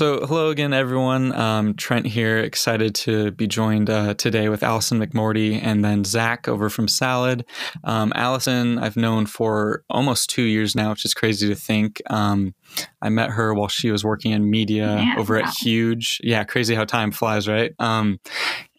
So, hello again, everyone. Um, Trent here, excited to be joined uh, today with Allison McMorty and then Zach over from Salad. Um, Allison, I've known for almost two years now, which is crazy to think. Um, I met her while she was working in media yeah, over at Huge. Yeah, crazy how time flies, right? Um,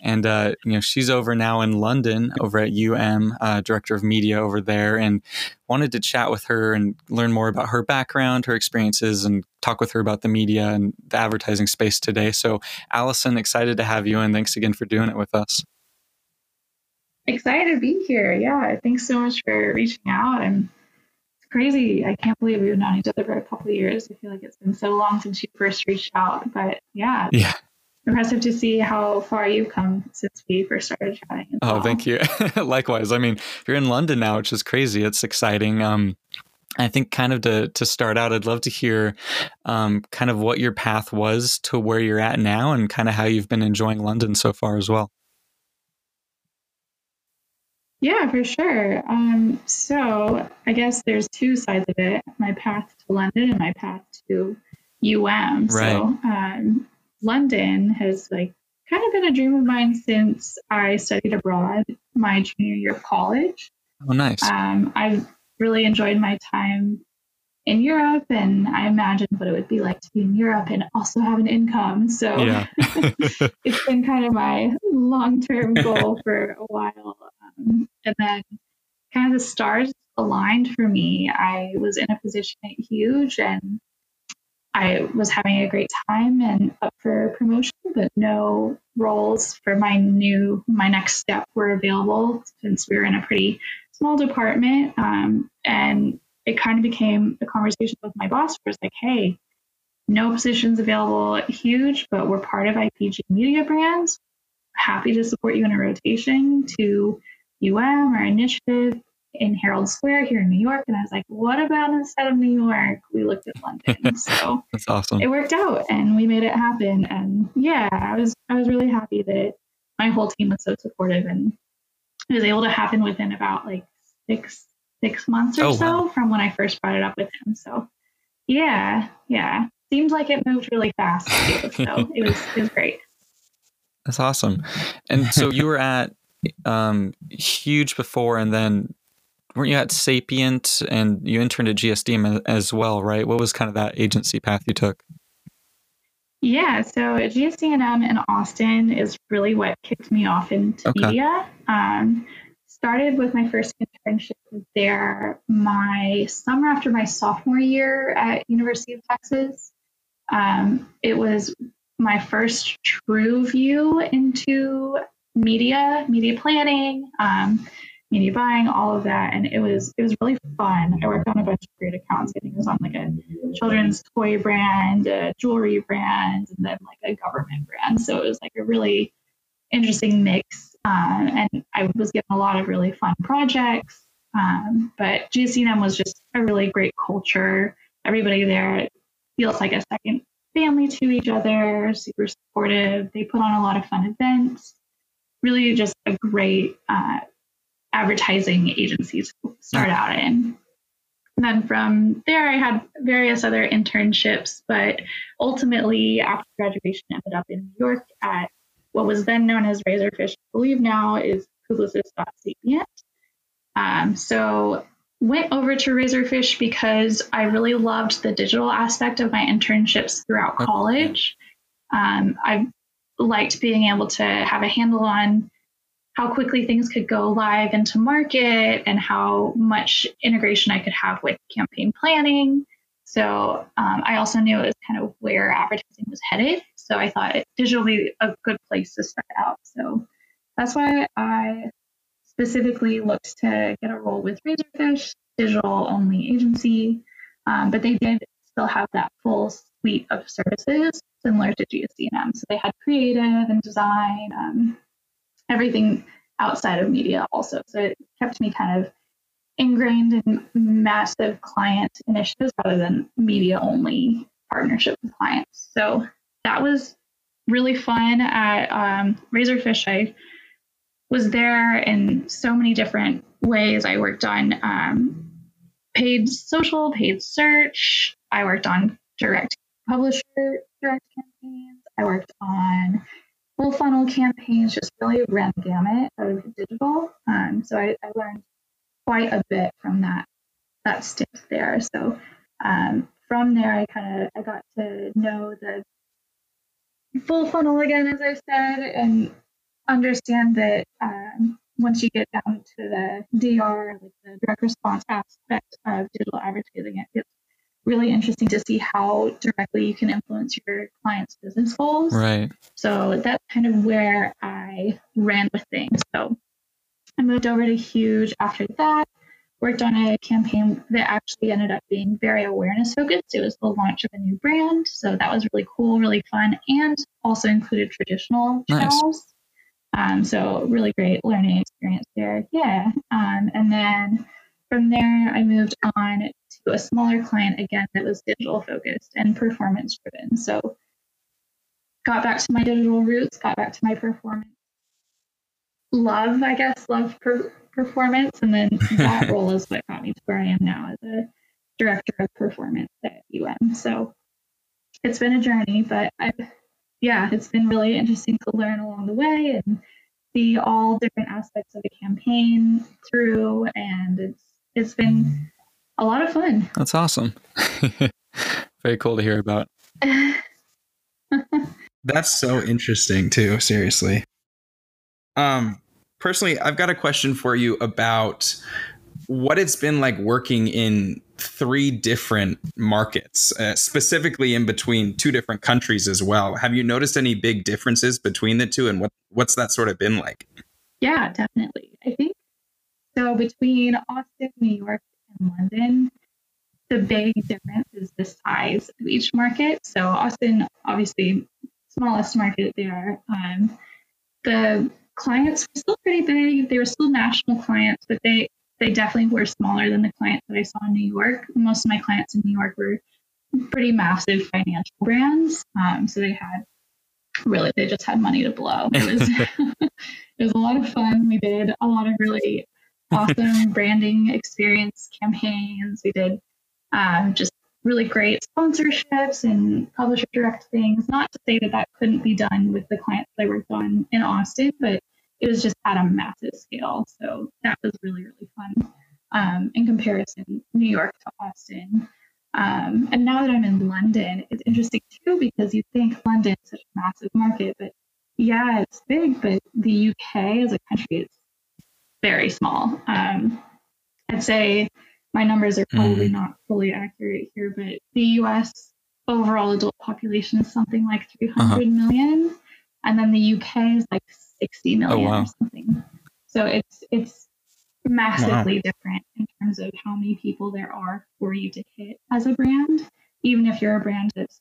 and uh, you know she's over now in London, over at UM, uh, director of media over there, and wanted to chat with her and learn more about her background, her experiences, and talk with her about the media and the advertising space today. So, Allison, excited to have you, and thanks again for doing it with us. Excited to be here. Yeah, thanks so much for reaching out. And it's crazy. I can't believe we've known each other for a couple of years. I feel like it's been so long since you first reached out, but yeah, yeah, impressive to see how far you've come since we first started chatting. Oh, well. thank you. Likewise. I mean, you're in London now, which is crazy. It's exciting. Um, I think kind of to to start out, I'd love to hear um, kind of what your path was to where you're at now, and kind of how you've been enjoying London so far as well. Yeah, for sure. Um, so I guess there's two sides of it: my path to London and my path to UM. Right. So um, London has like kind of been a dream of mine since I studied abroad my junior year of college. Oh, nice. Um, I've really enjoyed my time in Europe, and I imagined what it would be like to be in Europe and also have an income. So yeah. it's been kind of my long term goal for a while. Um, and then kind of the stars aligned for me. I was in a position at Huge and I was having a great time and up for promotion, but no roles for my new my next step were available since we were in a pretty small department. Um, and it kind of became a conversation with my boss where it's like, hey, no positions available huge, but we're part of IPG Media Brands. Happy to support you in a rotation to UM or initiative in Herald Square here in New York. And I was like, what about instead of New York, we looked at London. So that's awesome. It worked out and we made it happen. And yeah, I was I was really happy that my whole team was so supportive and it was able to happen within about like six six months or oh, so wow. from when I first brought it up with him. So yeah, yeah. Seems like it moved really fast too. So it was it was great. That's awesome. And so you were at um, huge before and then weren't you at Sapient and you interned at GSD as well, right? What was kind of that agency path you took? Yeah, so GSD&M in Austin is really what kicked me off into okay. media. Um, started with my first internship there my summer after my sophomore year at University of Texas. Um, it was my first true view into media, media planning. Um, media buying, all of that, and it was it was really fun. I worked on a bunch of great accounts. I think it was on like a children's toy brand, a jewelry brand, and then like a government brand. So it was like a really interesting mix, um, and I was given a lot of really fun projects. Um, but GSD&M was just a really great culture. Everybody there feels like a second family to each other, super supportive. They put on a lot of fun events. Really, just a great uh, advertising to start out in. And then from there, I had various other internships, but ultimately, after graduation, ended up in New York at what was then known as Razorfish. I believe now is Publicis.sapient. Um, so went over to Razorfish because I really loved the digital aspect of my internships throughout college. Um, I liked being able to have a handle on how quickly things could go live into market and how much integration I could have with campaign planning. So um, I also knew it was kind of where advertising was headed. So I thought it digitally a good place to start out. So that's why I specifically looked to get a role with Razorfish, digital only agency. Um, but they did still have that full suite of services similar to GSD&M. So they had creative and design, um, everything outside of media also. So it kept me kind of ingrained in massive client initiatives rather than media only partnership with clients. So that was really fun at um, Razorfish. I was there in so many different ways. I worked on um, paid social, paid search. I worked on direct publisher direct campaigns. I worked on full funnel campaigns, just really ran the gamut of digital. Um, so I, I, learned quite a bit from that that stint there. So um, from there, I kind of I got to know the full funnel again, as I said, and understand that um, once you get down to the DR, like the direct response aspect of digital advertising, it gets really interesting to see how directly you can influence your client's business goals. Right. So that's kind of where I ran with things. So I moved over to Huge after that, worked on a campaign that actually ended up being very awareness focused. It was the launch of a new brand. So that was really cool, really fun, and also included traditional nice. channels. Um, so really great learning experience there. Yeah. Um, and then from there, I moved on to a smaller client again that was digital focused and performance driven. So got back to my digital roots, got back to my performance love, I guess, love per- performance. And then that role is what got me to where I am now as a director of performance at UM. So it's been a journey, but I've yeah, it's been really interesting to learn along the way and see all different aspects of the campaign through and it's it's been a lot of fun. That's awesome. Very cool to hear about. That's so interesting too, seriously. Um personally, I've got a question for you about what it's been like working in three different markets, uh, specifically in between two different countries as well. Have you noticed any big differences between the two, and what what's that sort of been like? Yeah, definitely. I think so. Between Austin, New York, and London, the big difference is the size of each market. So Austin, obviously, smallest market there. Um, the clients were still pretty big. They were still national clients, but they they definitely were smaller than the clients that I saw in New York. Most of my clients in New York were pretty massive financial brands. Um, so they had really they just had money to blow. It was it was a lot of fun. We did a lot of really awesome branding experience campaigns. We did um, just really great sponsorships and publisher direct things. Not to say that that couldn't be done with the clients that I worked on in Austin, but it was just at a massive scale. So that was really, really fun um, in comparison, New York to Austin. Um, and now that I'm in London, it's interesting too because you think London is such a massive market, but yeah, it's big, but the UK as a country is very small. Um, I'd say my numbers are probably mm. not fully accurate here, but the US overall adult population is something like three hundred uh-huh. million, and then the UK is like 60 million oh, wow. or something. So it's it's massively wow. different in terms of how many people there are for you to hit as a brand. Even if you're a brand that's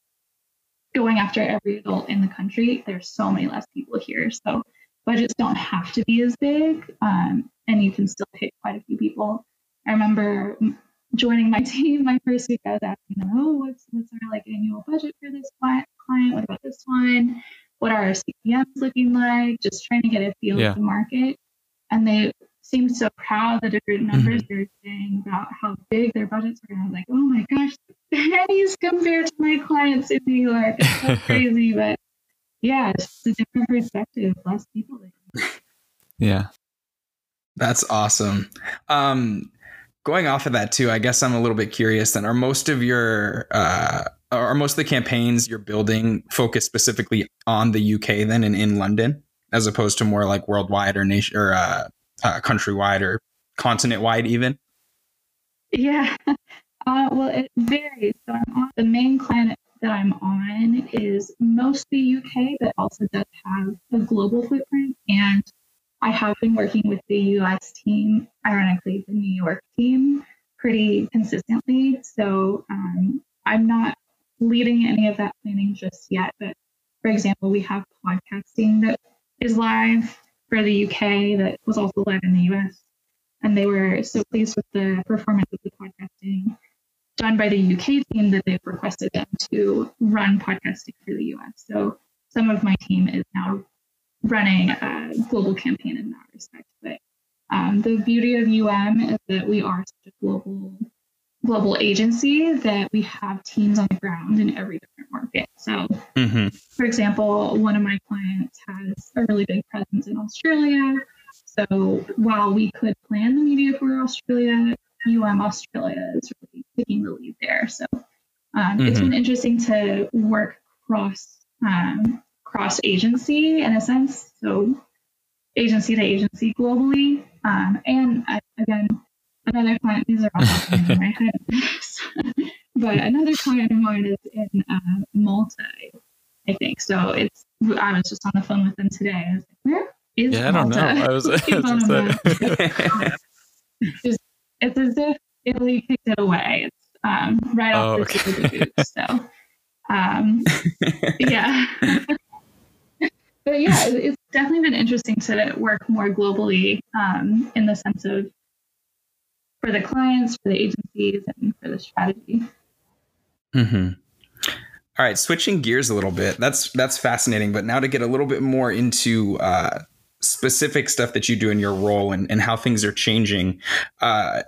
going after every adult in the country, there's so many less people here. So budgets don't have to be as big, um, and you can still hit quite a few people. I remember joining my team my first week. I was asking them, "Oh, what's what's our like annual budget for this client? What about this one? What are our CPMs looking like, just trying to get a feel yeah. of the market. And they seemed so proud the different numbers mm-hmm. they were saying about how big their budgets were. And I was like, oh my gosh, pennies compared to my clients in New York. It's so crazy. but yeah, it's a different perspective, less people. yeah. That's awesome. Um, going off of that too, I guess I'm a little bit curious then. Are most of your uh, are most of the campaigns you're building focused specifically on the UK then and in London, as opposed to more like worldwide or nation or uh, uh, countrywide or continent wide even? Yeah, uh, well, it varies. So I'm on the main client that I'm on is mostly UK, but also does have a global footprint. And I have been working with the US team, ironically, the New York team, pretty consistently. So um, I'm not leading any of that planning just yet. But for example, we have podcasting that is live for the UK that was also live in the US. And they were so pleased with the performance of the podcasting done by the UK team that they've requested them to run podcasting for the US. So some of my team is now running a global campaign in that respect. But um, the beauty of UM is that we are such a global global agency that we have teams on the ground in every different market. So, mm-hmm. for example, one of my clients has a really big presence in Australia. So, while we could plan the media for Australia, UM Australia is really taking the lead there. So, um, mm-hmm. it's been interesting to work cross um, cross agency in a sense. So, agency to agency globally. Um, and uh, again, another client, these are all in my head. but another client of mine is in uh, Malta, I think. So it's, I was just on the phone with them today. I was like, where is yeah, Malta? I don't know. I was, just, it's as if Italy kicked it away. It's um, right off oh, the okay. boot. So, um, yeah. but yeah, it's definitely been interesting to work more globally um, in the sense of for the clients, for the agencies, and for the strategy. Hmm. All right, switching gears a little bit. That's that's fascinating. But now to get a little bit more into uh, specific stuff that you do in your role and, and how things are changing. Uh,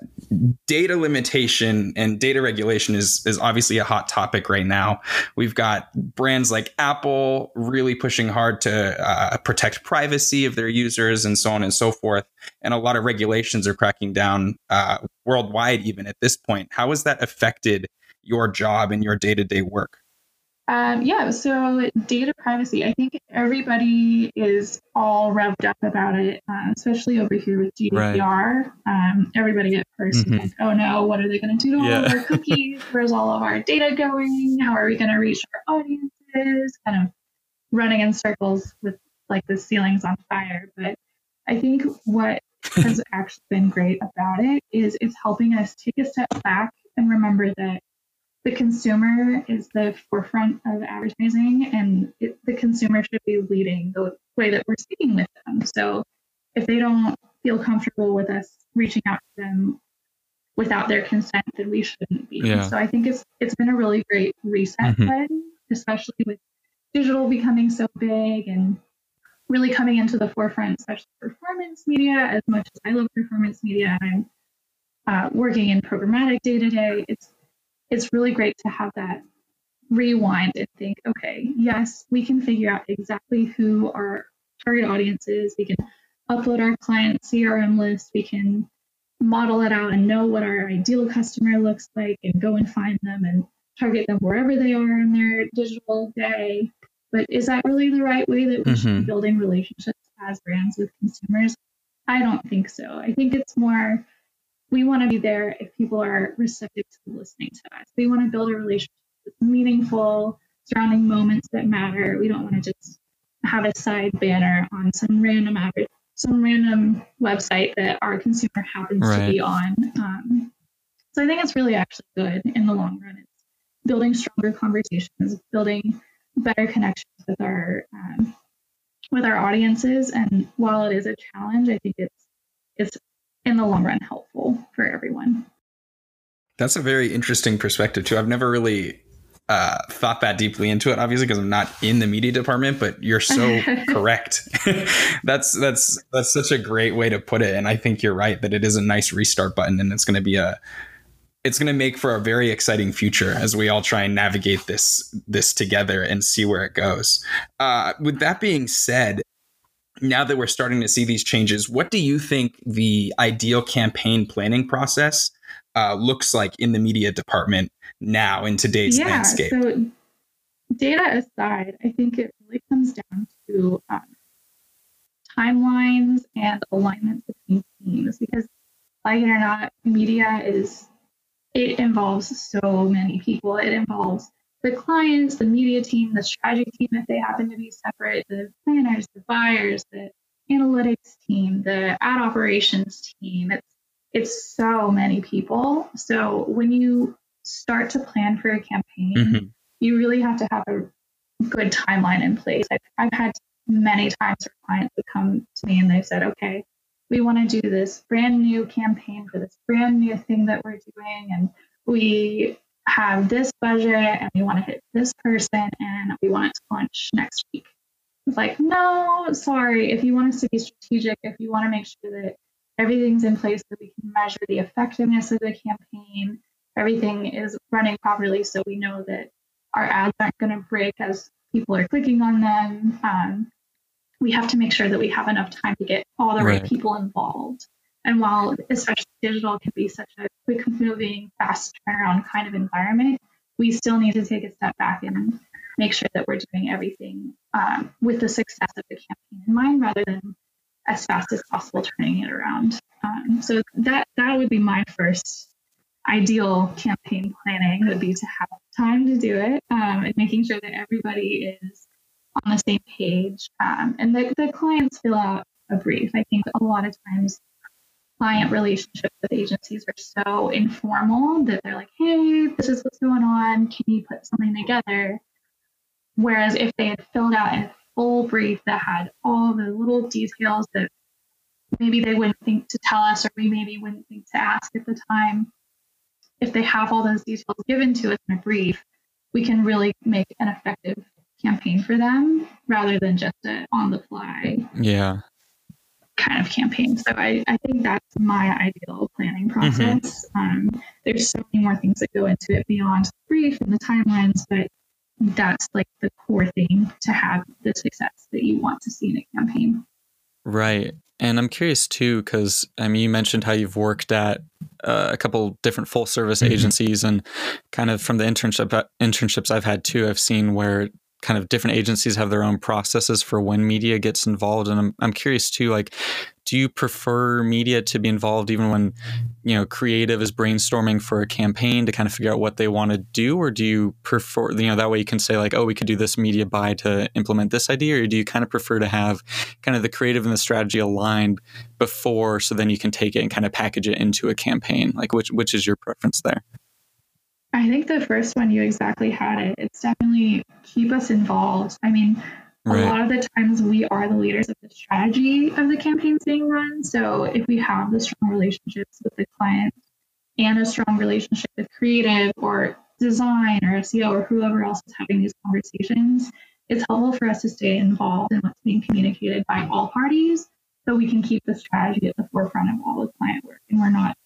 data limitation and data regulation is, is obviously a hot topic right now. We've got brands like Apple really pushing hard to uh, protect privacy of their users and so on and so forth. And a lot of regulations are cracking down uh, worldwide, even at this point. How has that affected your job and your day to day work? Um, yeah, so data privacy, I think everybody is all revved up about it, uh, especially over here with GDPR. Right. Um, everybody at 1st mm-hmm. like, oh no, what are they going to do to yeah. all of our cookies? Where's all of our data going? How are we going to reach our audiences? Kind of running in circles with like the ceilings on fire. But I think what has actually been great about it is it's helping us take a step back and remember that the consumer is the forefront of advertising and it, the consumer should be leading the way that we're speaking with them. So if they don't feel comfortable with us reaching out to them without their consent, then we shouldn't be. Yeah. So I think it's it's been a really great reset mm-hmm. button, especially with digital becoming so big and really coming into the forefront, especially performance media. As much as I love performance media, and I'm uh, working in programmatic day to day. It's it's really great to have that rewind and think, okay, yes, we can figure out exactly who our target audience is. We can upload our client CRM list. We can model it out and know what our ideal customer looks like and go and find them and target them wherever they are in their digital day. But is that really the right way that we mm-hmm. should be mm-hmm. building relationships as brands with consumers? I don't think so. I think it's more we want to be there if people are receptive to listening to us. We want to build a relationship that's meaningful, surrounding moments that matter. We don't want to just have a side banner on some random average, some random website that our consumer happens right. to be on. Um, so I think it's really actually good in the long run. It's building stronger conversations, building better connections with our um, with our audiences. And while it is a challenge, I think it's it's in the long run helpful for everyone. That's a very interesting perspective too. I've never really uh, thought that deeply into it, obviously, because I'm not in the media department. But you're so correct. that's that's that's such a great way to put it, and I think you're right that it is a nice restart button, and it's going to be a it's going to make for a very exciting future as we all try and navigate this this together and see where it goes. Uh, with that being said, now that we're starting to see these changes, what do you think the ideal campaign planning process uh, looks like in the media department now in today's yeah, landscape? So, data aside, I think it really comes down to um, timelines and alignment between teams because, like it or not, media is it involves so many people. It involves the clients, the media team, the strategy team, if they happen to be separate, the planners, the buyers, the analytics team, the ad operations team. It's it's so many people. So when you start to plan for a campaign, mm-hmm. you really have to have a good timeline in place. I've, I've had many times for clients would come to me and they've said, okay, we want to do this brand new campaign for this brand new thing that we're doing. And we have this budget and we want to hit this person and we want it to launch next week. It's like, no, sorry. If you want us to be strategic, if you want to make sure that everything's in place so we can measure the effectiveness of the campaign, everything is running properly so we know that our ads aren't going to break as people are clicking on them. Um, we have to make sure that we have enough time to get all the right, right people involved. And while especially digital can be such a quick moving, fast turnaround kind of environment, we still need to take a step back and make sure that we're doing everything um, with the success of the campaign in mind rather than as fast as possible turning it around. Um, so that that would be my first ideal campaign planning would be to have time to do it um, and making sure that everybody is on the same page um, and the, the clients fill out a brief. I think a lot of times client relationships with agencies are so informal that they're like, hey, this is what's going on. Can you put something together? Whereas if they had filled out a full brief that had all the little details that maybe they wouldn't think to tell us or we maybe wouldn't think to ask at the time, if they have all those details given to us in a brief, we can really make an effective campaign for them rather than just a on the fly yeah kind of campaign so i, I think that's my ideal planning mm-hmm. process mm-hmm. um, there's so many more things that go into it beyond the brief and the timelines but that's like the core thing to have the success that you want to see in a campaign right and i'm curious too because i mean you mentioned how you've worked at uh, a couple different full service mm-hmm. agencies and kind of from the internship internships I've had too I've seen where kind of different agencies have their own processes for when media gets involved. And I'm I'm curious too like do you prefer media to be involved even when you know creative is brainstorming for a campaign to kind of figure out what they want to do? Or do you prefer you know that way you can say like oh we could do this media buy to implement this idea? Or do you kind of prefer to have kind of the creative and the strategy aligned before so then you can take it and kind of package it into a campaign? Like which which is your preference there I think the first one you exactly had it. It's definitely keep us involved. I mean, right. a lot of the times we are the leaders of the strategy of the campaigns being run. So if we have the strong relationships with the client and a strong relationship with creative or design or SEO or whoever else is having these conversations, it's helpful for us to stay involved in what's being communicated by all parties so we can keep the strategy at the forefront of all the client work and we're not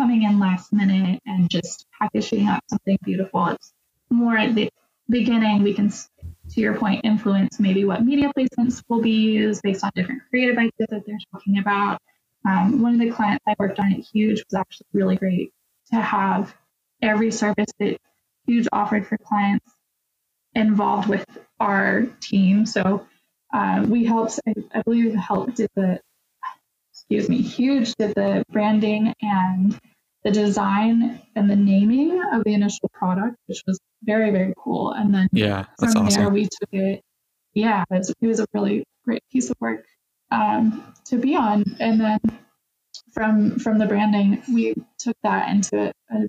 coming in last minute and just packaging up something beautiful. It's more at the beginning, we can, to your point, influence maybe what media placements will be used based on different creative ideas that they're talking about. Um, one of the clients I worked on at Huge was actually really great to have every service that Huge offered for clients involved with our team. So uh, we helped, I, I believe, helped did the excuse me, Huge did the branding and the design and the naming of the initial product, which was very, very cool. And then yeah, that's from awesome. there we took it. Yeah, it was, it was, a really great piece of work um, to be on. And then from from the branding, we took that into a, a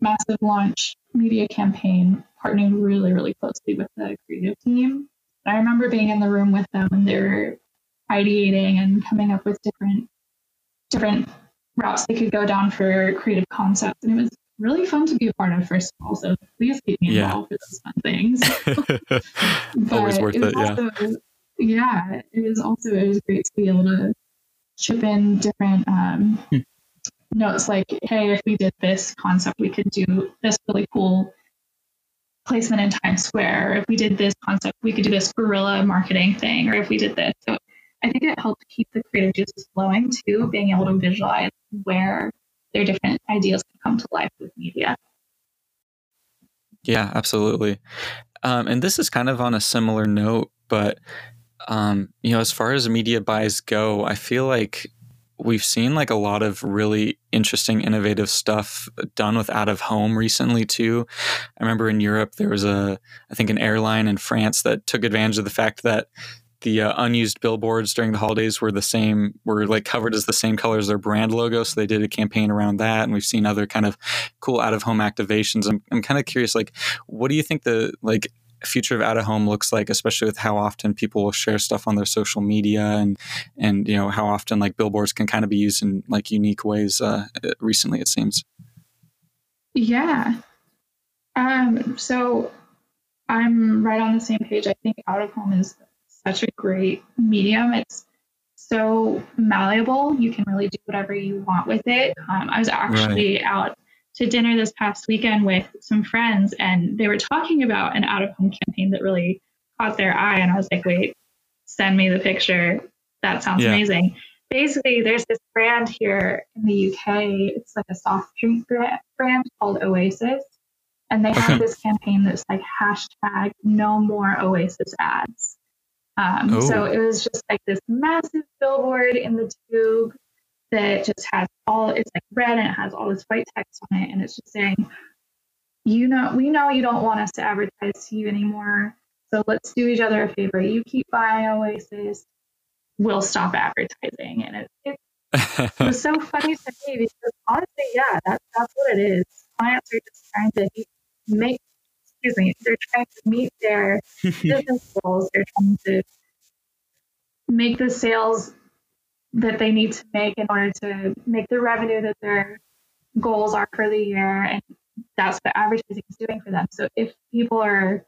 massive launch media campaign, partnering really, really closely with the creative team. I remember being in the room with them and they were ideating and coming up with different different routes they could go down for creative concepts. And it was really fun to be a part of, first of all. So please keep me yeah. involved with those fun things. Always worth it, it yeah. Also, yeah, it was also it was great to be able to chip in different um, hmm. notes like, hey, if we did this concept, we could do this really cool placement in Times Square. If we did this concept, we could do this guerrilla marketing thing. Or if we did this. So I think it helped keep the creative juices flowing too, being able to visualize where their different ideas can come to life with media. Yeah, absolutely. Um, and this is kind of on a similar note, but um, you know, as far as media buys go, I feel like we've seen like a lot of really interesting, innovative stuff done with out of home recently too. I remember in Europe there was a, I think, an airline in France that took advantage of the fact that the uh, unused billboards during the holidays were the same were like covered as the same color as their brand logo so they did a campaign around that and we've seen other kind of cool out of home activations. I'm, I'm kind of curious like what do you think the like future of out of home looks like especially with how often people will share stuff on their social media and and you know how often like billboards can kind of be used in like unique ways uh, recently it seems? Yeah. Um so i'm right on the same page. I think out of home is such a great medium. It's so malleable. You can really do whatever you want with it. Um, I was actually right. out to dinner this past weekend with some friends, and they were talking about an out of home campaign that really caught their eye. And I was like, wait, send me the picture. That sounds yeah. amazing. Basically, there's this brand here in the UK. It's like a soft drink brand called Oasis. And they have this campaign that's like hashtag no more Oasis ads. Um, so it was just like this massive billboard in the tube that just has all it's like red and it has all this white text on it and it's just saying you know we know you don't want us to advertise to you anymore so let's do each other a favor. You keep buying oasis we'll stop advertising. And it, it, it was so funny to me because honestly yeah that, that's what it is. Clients are just trying to make excuse me they're trying to meet their business goals they're trying to make the sales that they need to make in order to make the revenue that their goals are for the year. And that's what advertising is doing for them. So if people are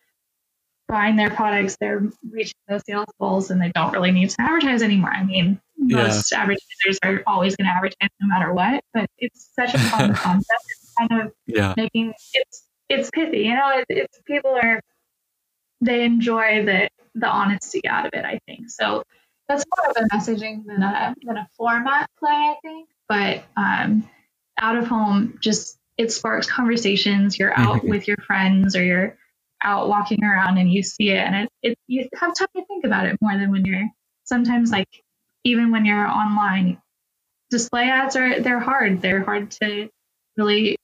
buying their products, they're reaching those sales goals and they don't really need to advertise anymore. I mean, most yeah. advertisers are always going to advertise no matter what, but it's such a fun concept. It's kind of yeah. making it's it's pithy, you know. It, it's people are they enjoy the the honesty out of it. I think so that's more of a messaging than a than a format play, I think. But um, out of home, just it sparks conversations. You're out mm-hmm. with your friends, or you're out walking around, and you see it, and it, it you have time to think about it more than when you're sometimes like even when you're online. Display ads are they're hard. They're hard to really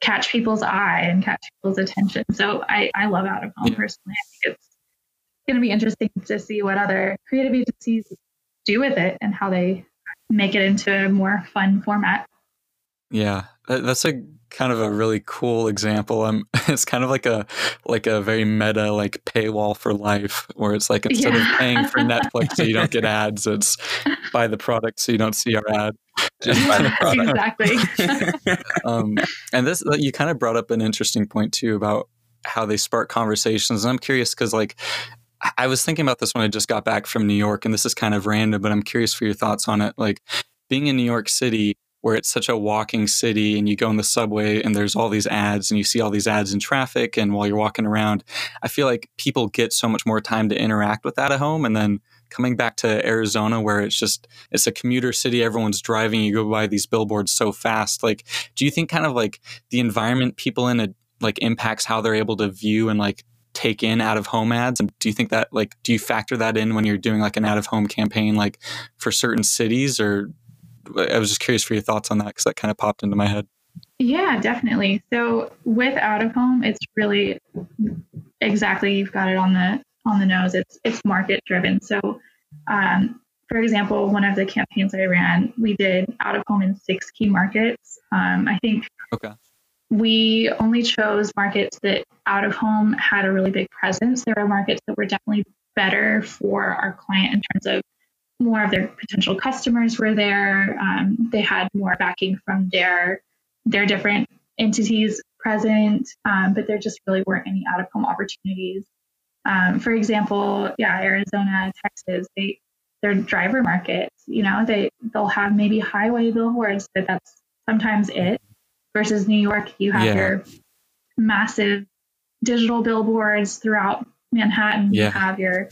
catch people's eye and catch people's attention. So I, I love out of home yeah. personally. I think it's going to be interesting to see what other creative agencies do with it and how they make it into a more fun format. Yeah, that's a kind of a really cool example. Um, it's kind of like a like a very meta like paywall for life, where it's like instead yeah. of paying for Netflix so you don't get ads, it's buy the product so you don't see our ad. Just buy the product. exactly. um, and this you kind of brought up an interesting point too about how they spark conversations. And I'm curious because like I was thinking about this when I just got back from New York, and this is kind of random, but I'm curious for your thoughts on it. Like being in New York City, where it's such a walking city, and you go in the subway and there's all these ads, and you see all these ads in traffic, and while you're walking around, I feel like people get so much more time to interact with that at home, and then coming back to Arizona where it's just it's a commuter city everyone's driving you go by these billboards so fast. Like do you think kind of like the environment people in it like impacts how they're able to view and like take in out of home ads? And do you think that like do you factor that in when you're doing like an out of home campaign like for certain cities or i was just curious for your thoughts on that because that kind of popped into my head. Yeah definitely. So with out of home it's really exactly you've got it on the on the nose. It's it's market driven so um, for example one of the campaigns i ran we did out of home in six key markets. Um, i think okay. we only chose markets that out of home had a really big presence. There were markets that were definitely better for our client in terms of more of their potential customers were there. Um, they had more backing from their their different entities present, um, but there just really weren't any out of home opportunities. Um, for example, yeah, Arizona, Texas, they their driver markets. You know, they they'll have maybe highway billboards, but that's sometimes it versus New York, you have yeah. your massive digital billboards throughout Manhattan. Yeah. You have your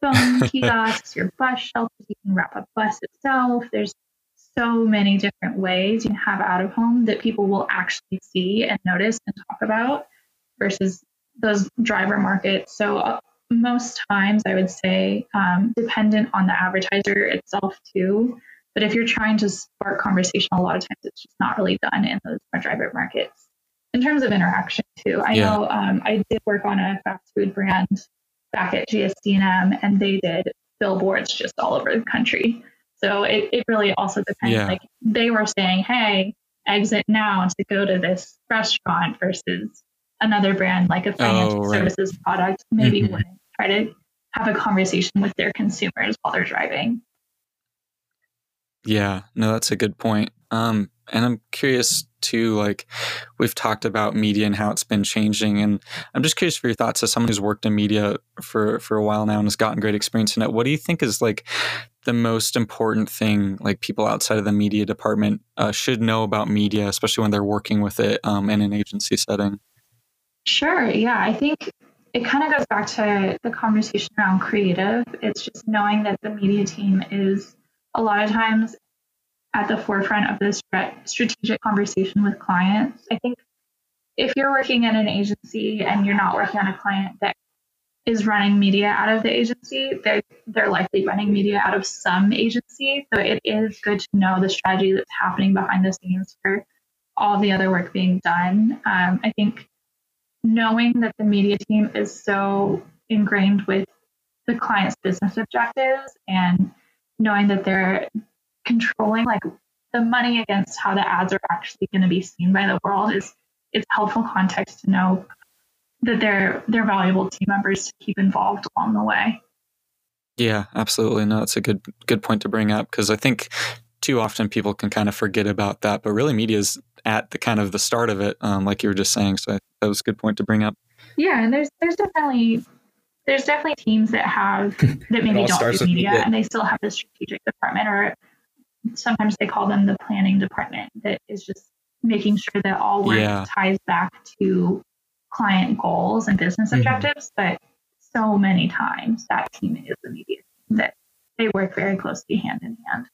phone kiosks, your bus shelters. You can wrap up bus itself. There's so many different ways you can have out of home that people will actually see and notice and talk about versus those driver markets. So uh, most times I would say um, dependent on the advertiser itself too. But if you're trying to spark conversation, a lot of times it's just not really done in those driver markets. In terms of interaction too, I yeah. know um, I did work on a fast food brand back at GSD&M, and they did billboards just all over the country. So it, it really also depends. Yeah. Like they were saying, hey, exit now to go to this restaurant versus another brand like a financial oh, right. services product maybe mm-hmm. wouldn't try to have a conversation with their consumers while they're driving. Yeah, no, that's a good point. Um, and I'm curious too, like we've talked about media and how it's been changing. And I'm just curious for your thoughts as someone who's worked in media for, for a while now and has gotten great experience in it. What do you think is like the most important thing like people outside of the media department uh, should know about media, especially when they're working with it um, in an agency setting? Sure. Yeah. I think it kind of goes back to the conversation around creative. It's just knowing that the media team is a lot of times at the forefront of this strategic conversation with clients. I think if you're working in an agency and you're not working on a client that is running media out of the agency, they're, they're likely running media out of some agency. So it is good to know the strategy that's happening behind the scenes for all the other work being done. Um, I think knowing that the media team is so ingrained with the client's business objectives and knowing that they're controlling like the money against how the ads are actually going to be seen by the world is it's helpful context to know that they're they're valuable team members to keep involved along the way. Yeah, absolutely. No, that's a good good point to bring up because I think too often people can kind of forget about that, but really media is at the kind of the start of it, um, like you were just saying. So that was a good point to bring up. Yeah, and there's there's definitely there's definitely teams that have that maybe don't do media, media and they still have the strategic department or sometimes they call them the planning department that is just making sure that all work yeah. ties back to client goals and business mm-hmm. objectives. But so many times that team is the media team that they work very closely hand in hand.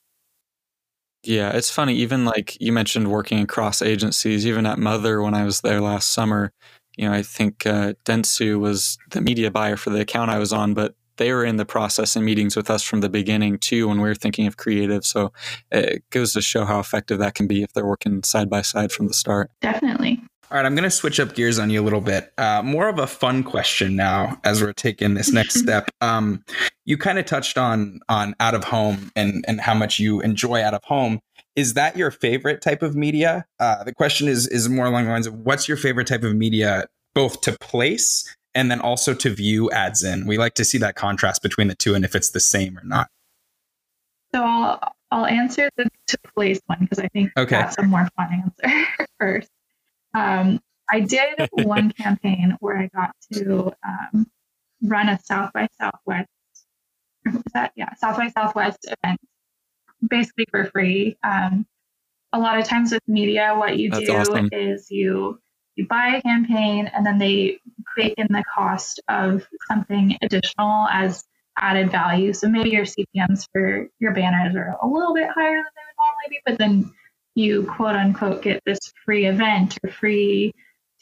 Yeah, it's funny. Even like you mentioned working across agencies, even at Mother when I was there last summer, you know, I think uh, Dentsu was the media buyer for the account I was on, but they were in the process and meetings with us from the beginning too when we were thinking of creative. So it goes to show how effective that can be if they're working side by side from the start. Definitely. All right, I'm going to switch up gears on you a little bit. Uh, more of a fun question now, as we're taking this next step. Um, you kind of touched on on out of home and and how much you enjoy out of home. Is that your favorite type of media? Uh, the question is is more along the lines of what's your favorite type of media, both to place and then also to view ads in. We like to see that contrast between the two and if it's the same or not. So I'll I'll answer the to place one because I think okay. that's a more fun answer first. Um, I did one campaign where I got to um, run a South by Southwest. Was that yeah South by Southwest event, basically for free. Um, a lot of times with media, what you That's do awesome. is you you buy a campaign and then they bake in the cost of something additional as added value. So maybe your CPMs for your banners are a little bit higher than they would normally be, but then you quote unquote get this free event or free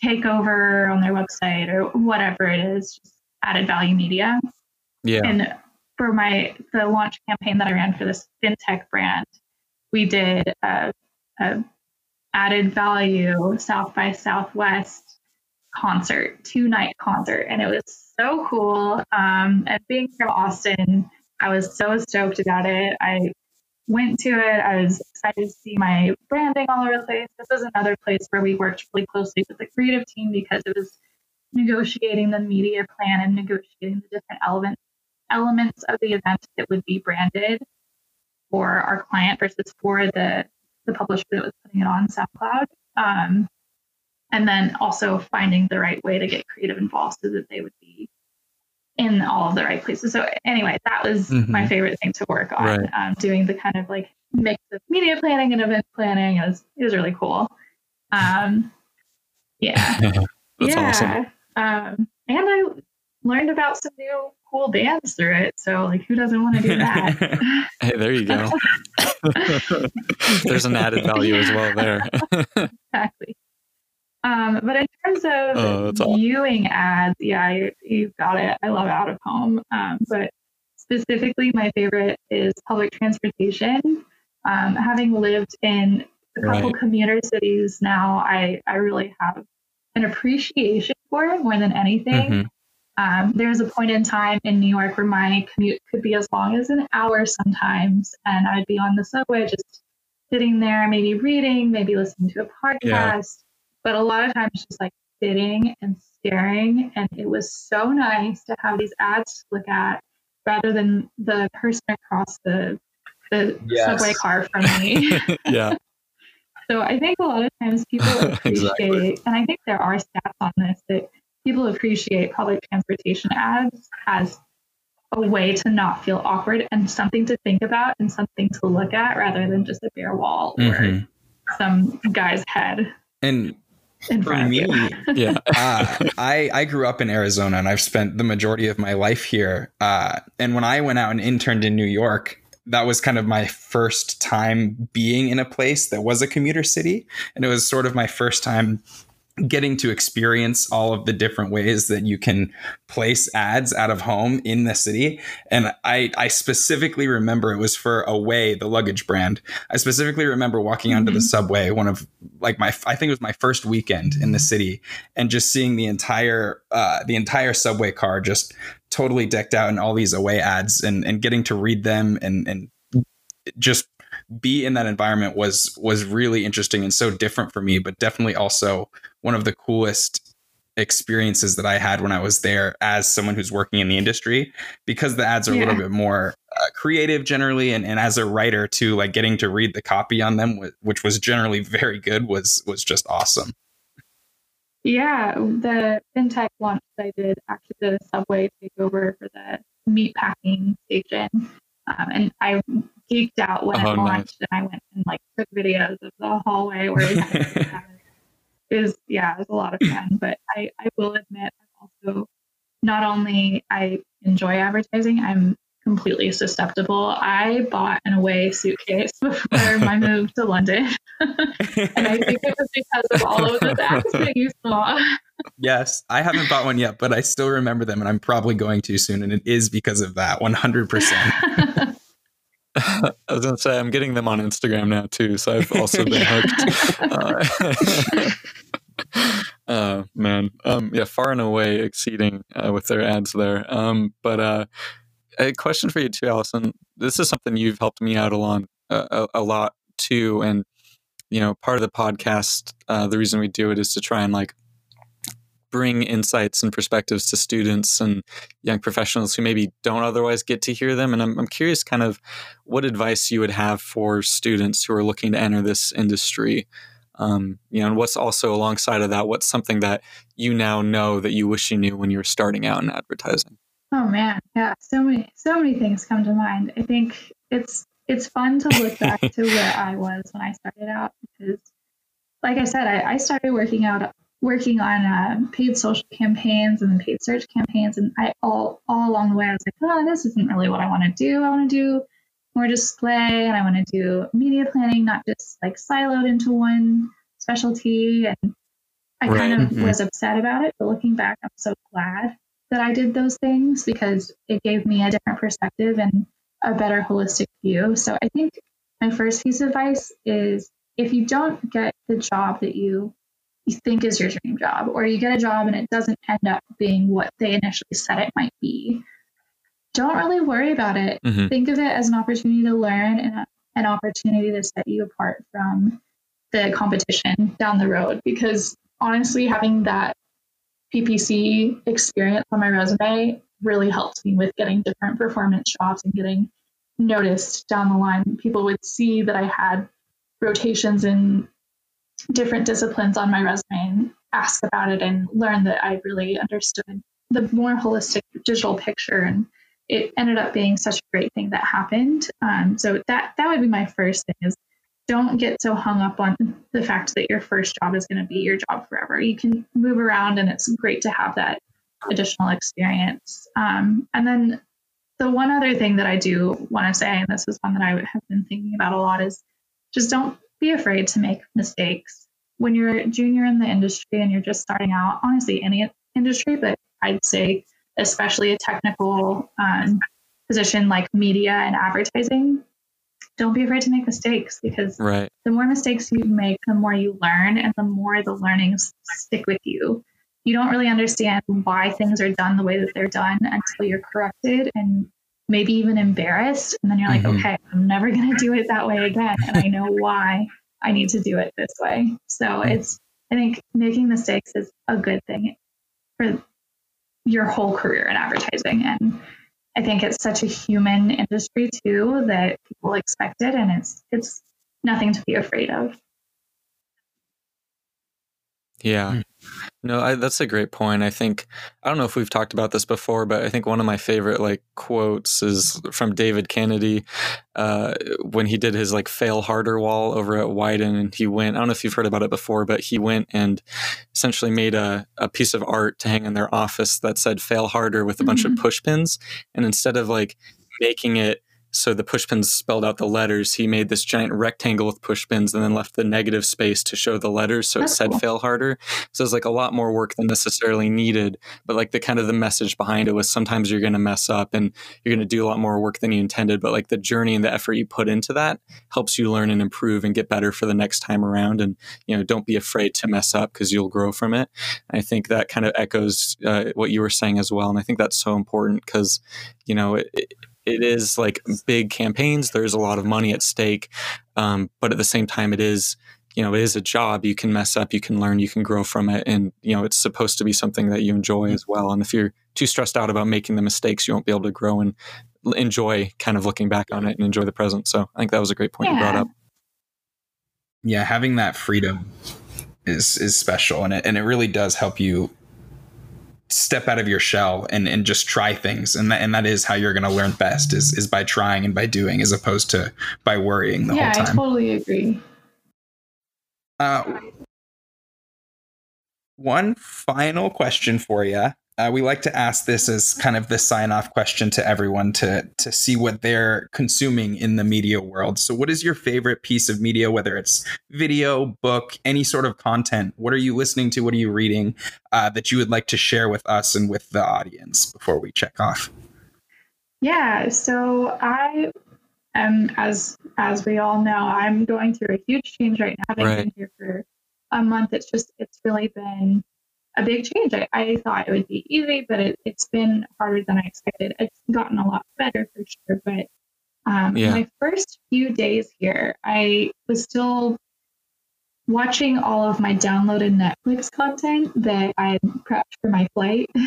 takeover on their website or whatever it is, just added value media. Yeah. And for my the launch campaign that I ran for this fintech brand, we did a, a added value South by Southwest concert, two night concert, and it was so cool. Um, and being from Austin, I was so stoked about it. I went to it. I was excited to see my branding all over the place. This was another place where we worked really closely with the creative team because it was negotiating the media plan and negotiating the different elements elements of the event that would be branded for our client versus for the the publisher that was putting it on SoundCloud. Um, and then also finding the right way to get creative involved so that they would be in all of the right places. So anyway, that was mm-hmm. my favorite thing to work on. Right. Um, doing the kind of like mix of media planning and event planning it was it was really cool. Um, yeah, that's yeah. awesome. Um, and I learned about some new cool bands through it. So like, who doesn't want to do that? hey, there you go. There's an added value as well there. exactly. Um, but in terms of oh, viewing ads, yeah, you, you got it. I love out of home. Um, but specifically, my favorite is public transportation. Um, having lived in a couple right. commuter cities now, I, I really have an appreciation for it more than anything. Mm-hmm. Um, there's a point in time in New York where my commute could be as long as an hour sometimes, and I'd be on the subway just sitting there, maybe reading, maybe listening to a podcast. Yeah but a lot of times just like sitting and staring. And it was so nice to have these ads to look at rather than the person across the the yes. subway car from me. yeah. So I think a lot of times people appreciate, exactly. and I think there are stats on this that people appreciate public transportation ads as a way to not feel awkward and something to think about and something to look at rather than just a bare wall mm-hmm. or some guy's head. And for me, yeah, uh, I I grew up in Arizona and I've spent the majority of my life here. Uh, and when I went out and interned in New York, that was kind of my first time being in a place that was a commuter city, and it was sort of my first time getting to experience all of the different ways that you can place ads out of home in the city and i i specifically remember it was for away the luggage brand i specifically remember walking mm-hmm. onto the mm-hmm. subway one of like my i think it was my first weekend in the city and just seeing the entire uh, the entire subway car just totally decked out in all these away ads and and getting to read them and and just be in that environment was was really interesting and so different for me but definitely also one of the coolest experiences that I had when I was there as someone who's working in the industry because the ads are yeah. a little bit more uh, creative generally and, and as a writer too like getting to read the copy on them which was generally very good was was just awesome yeah the fintech launch that I did actually did a subway takeover for the meat packing station um, and I geeked out when oh, it launched, nice. and I went and like took videos of the hallway where it is. Yeah, it was a lot of fun. But I, I will admit, I'm also not only I enjoy advertising, I'm completely susceptible. I bought an away suitcase before my move to London. and I think it was because of all of the bags that you saw. yes, I haven't bought one yet, but I still remember them and I'm probably going to soon. And it is because of that 100%. I was going to say, I'm getting them on Instagram now too. So I've also been hooked. uh, uh, man, um, yeah, far and away exceeding uh, with their ads there. Um, but uh, a question for you too, Allison. This is something you've helped me out along a, a, lot too, and you know, part of the podcast, uh, the reason we do it is to try and like bring insights and perspectives to students and young professionals who maybe don't otherwise get to hear them. And I'm, I'm curious, kind of, what advice you would have for students who are looking to enter this industry. Um, you know, and what's also alongside of that? What's something that you now know that you wish you knew when you were starting out in advertising? Oh man, yeah, so many, so many things come to mind. I think it's it's fun to look back to where I was when I started out because, like I said, I, I started working out working on uh, paid social campaigns and paid search campaigns, and I all all along the way I was like, oh, this isn't really what I want to do. I want to do more display, and I want to do media planning, not just like siloed into one specialty. And I right. kind of mm-hmm. was upset about it, but looking back, I'm so glad that I did those things because it gave me a different perspective and a better holistic view. So I think my first piece of advice is if you don't get the job that you you think is your dream job, or you get a job and it doesn't end up being what they initially said it might be, don't really worry about it. Mm-hmm. Think of it as an opportunity to learn and a, an opportunity to set you apart from the competition down the road. Because honestly, having that PPC experience on my resume really helped me with getting different performance jobs and getting noticed down the line. People would see that I had rotations in different disciplines on my resume and ask about it and learn that I really understood the more holistic digital picture. And it ended up being such a great thing that happened. Um, so that that would be my first thing is don't get so hung up on the fact that your first job is going to be your job forever. You can move around, and it's great to have that additional experience. Um, and then the one other thing that I do want to say, and this is one that I have been thinking about a lot, is just don't be afraid to make mistakes. When you're a junior in the industry and you're just starting out, honestly, any industry, but I'd say especially a technical um, position like media and advertising, don't be afraid to make mistakes because right. the more mistakes you make, the more you learn and the more the learnings stick with you. You don't really understand why things are done the way that they're done until you're corrected and maybe even embarrassed. And then you're like, mm-hmm. okay, I'm never going to do it that way again. And I know why I need to do it this way. So mm-hmm. it's, I think making mistakes is a good thing for your whole career in advertising. And I think it's such a human industry too that people expect it and it's, it's nothing to be afraid of. Yeah. No, I, that's a great point. I think I don't know if we've talked about this before, but I think one of my favorite like quotes is from David Kennedy uh, when he did his like "fail harder" wall over at Wieden, and he went. I don't know if you've heard about it before, but he went and essentially made a, a piece of art to hang in their office that said "fail harder" with a bunch of mm-hmm. push pins, and instead of like making it so the pushpins spelled out the letters. He made this giant rectangle with pushpins and then left the negative space to show the letters. So That's it said cool. fail harder. So it's like a lot more work than necessarily needed. But like the kind of the message behind it was sometimes you're going to mess up and you're going to do a lot more work than you intended. But like the journey and the effort you put into that helps you learn and improve and get better for the next time around. And, you know, don't be afraid to mess up because you'll grow from it. I think that kind of echoes uh, what you were saying as well. And I think that's so important because, you know, it, it it is like big campaigns. There's a lot of money at stake, um, but at the same time, it is you know it is a job. You can mess up, you can learn, you can grow from it, and you know it's supposed to be something that you enjoy as well. And if you're too stressed out about making the mistakes, you won't be able to grow and enjoy kind of looking back on it and enjoy the present. So I think that was a great point yeah. you brought up. Yeah, having that freedom is is special, and it and it really does help you step out of your shell and, and just try things and that, and that is how you're going to learn best is, is by trying and by doing as opposed to by worrying the yeah, whole time. I totally agree. Uh, one final question for you. Uh, we like to ask this as kind of the sign off question to everyone to to see what they're consuming in the media world. So, what is your favorite piece of media, whether it's video, book, any sort of content? What are you listening to? What are you reading uh, that you would like to share with us and with the audience before we check off? Yeah, so I am, as as we all know, I'm going through a huge change right now. Having right. been here for a month, it's just it's really been a big change. I, I thought it would be easy, but it, has been harder than I expected. It's gotten a lot better for sure, but um, yeah. my first few days here, I was still watching all of my downloaded Netflix content that I had prepped for my flight.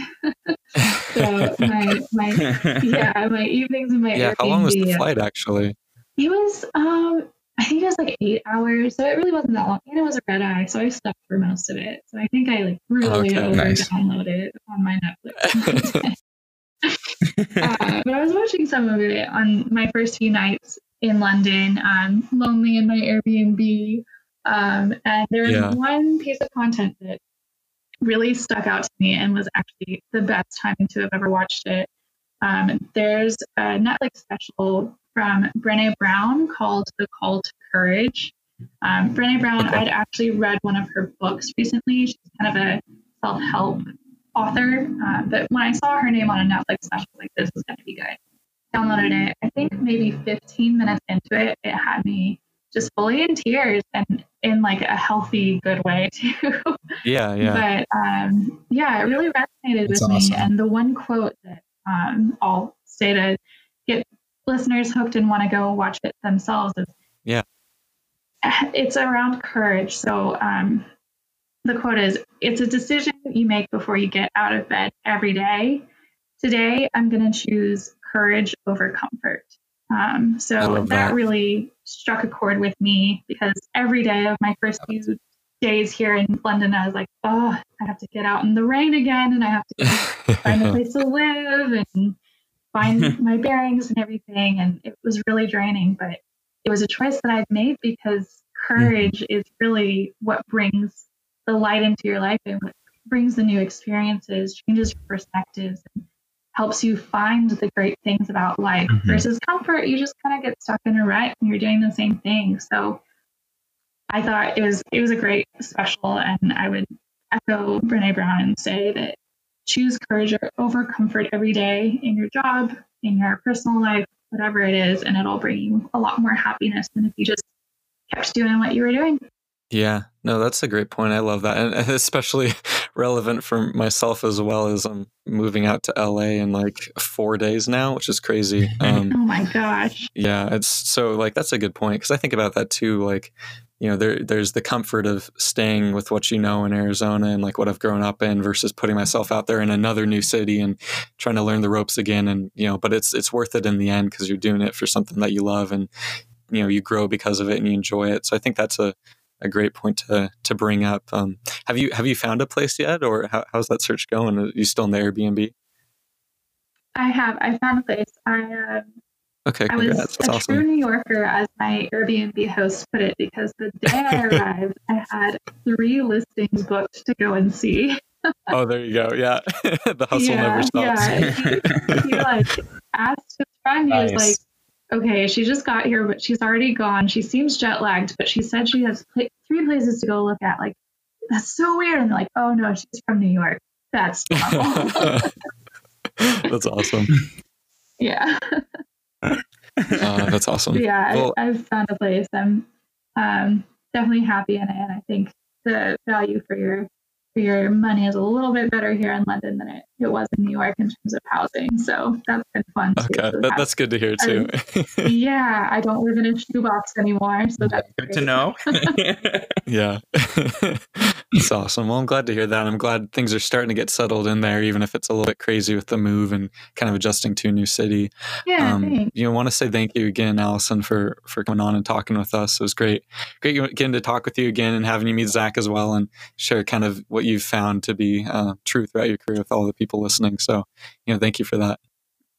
so my my yeah, my evenings and my yeah. Airbnb, how long was the flight actually? It was um I think it was like eight hours, so it really wasn't that long. And it was a red eye, so I slept for most of it. So I think I like really okay, over nice. downloaded on my Netflix. uh, but I was watching some of it on my first few nights in London, um, lonely in my Airbnb. Um, and there was yeah. one piece of content that really stuck out to me and was actually the best timing to have ever watched it. Um, there's a Netflix special from Brene Brown called The Call to Courage. Um, Brene Brown, I'd actually read one of her books recently. She's kind of a self help author. Uh, but when I saw her name on a Netflix special, like this is going to be good. Downloaded it. I think maybe 15 minutes into it, it had me just fully in tears and in like a healthy, good way too. Yeah, yeah. But um, yeah, it really resonated That's with awesome. me. And the one quote that um, I'll say to get listeners hooked and want to go watch it themselves is yeah. It's around courage. So um, the quote is it's a decision that you make before you get out of bed every day. Today i'm going to choose courage over comfort. Um, so that, that. really struck a chord with me because every day of my first few days here in London, I was like, oh, I have to get out in the rain again and I have to find a place to live and find my bearings and everything. And it was really draining, but it was a choice that I've made because courage mm-hmm. is really what brings the light into your life and what brings the new experiences, changes your perspectives, and helps you find the great things about life. Mm-hmm. Versus comfort, you just kind of get stuck in a rut and you're doing the same thing. So I thought it was it was a great special, and I would echo Brene Brown and say that choose courage over comfort every day in your job, in your personal life, whatever it is, and it'll bring you a lot more happiness than if you just kept doing what you were doing. Yeah, no, that's a great point. I love that. And especially relevant for myself as well as I'm moving out to LA in like four days now, which is crazy. Um, oh my gosh. Yeah, it's so like that's a good point because I think about that too. Like, you know there there's the comfort of staying with what you know in Arizona and like what I've grown up in versus putting myself out there in another new city and trying to learn the ropes again and you know but it's it's worth it in the end because you're doing it for something that you love and you know you grow because of it and you enjoy it so I think that's a a great point to to bring up. Um, have you have you found a place yet, or how, how's that search going? Are you still in the Airbnb? I have. I found a place. I um, okay. I was That's a awesome. true New Yorker, as my Airbnb host put it, because the day I arrived, I had three listings booked to go and see. oh, there you go. Yeah, the hustle yeah, never stops. Yeah, he, he like asked his friend. He nice. was like, okay, she just got here, but she's already gone. She seems jet lagged, but she said she has pl- three places to go look at. Like, that's so weird. And they're like, oh no, she's from New York. That's that's awesome. Yeah. Uh, that's awesome. Yeah, well, I, have found a place. I'm um, definitely happy in it, and I think the value for your for your money is a little bit better here in London than it, it was in New York in terms of housing. So that's been fun. Okay, that, that's good to hear too. yeah, I don't live in a shoebox anymore, so that's good great. to know. yeah, it's awesome. Well, I'm glad to hear that. I'm glad things are starting to get settled in there, even if it's a little bit crazy with the move and kind of adjusting to a new city. Yeah, um, you know, want to say thank you again, Allison, for for coming on and talking with us. It was great, great getting to talk with you again and having you meet Zach as well and share kind of what you've found to be uh, true throughout your career with all the people listening. So, you know, thank you for that.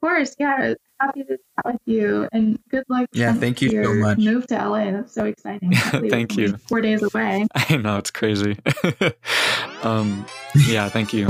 Of course, yeah. Happy to chat with you, and good luck. Yeah, thank you so much. Move to LA. That's so exciting. thank you. Four days away. I know it's crazy. um, yeah, thank you.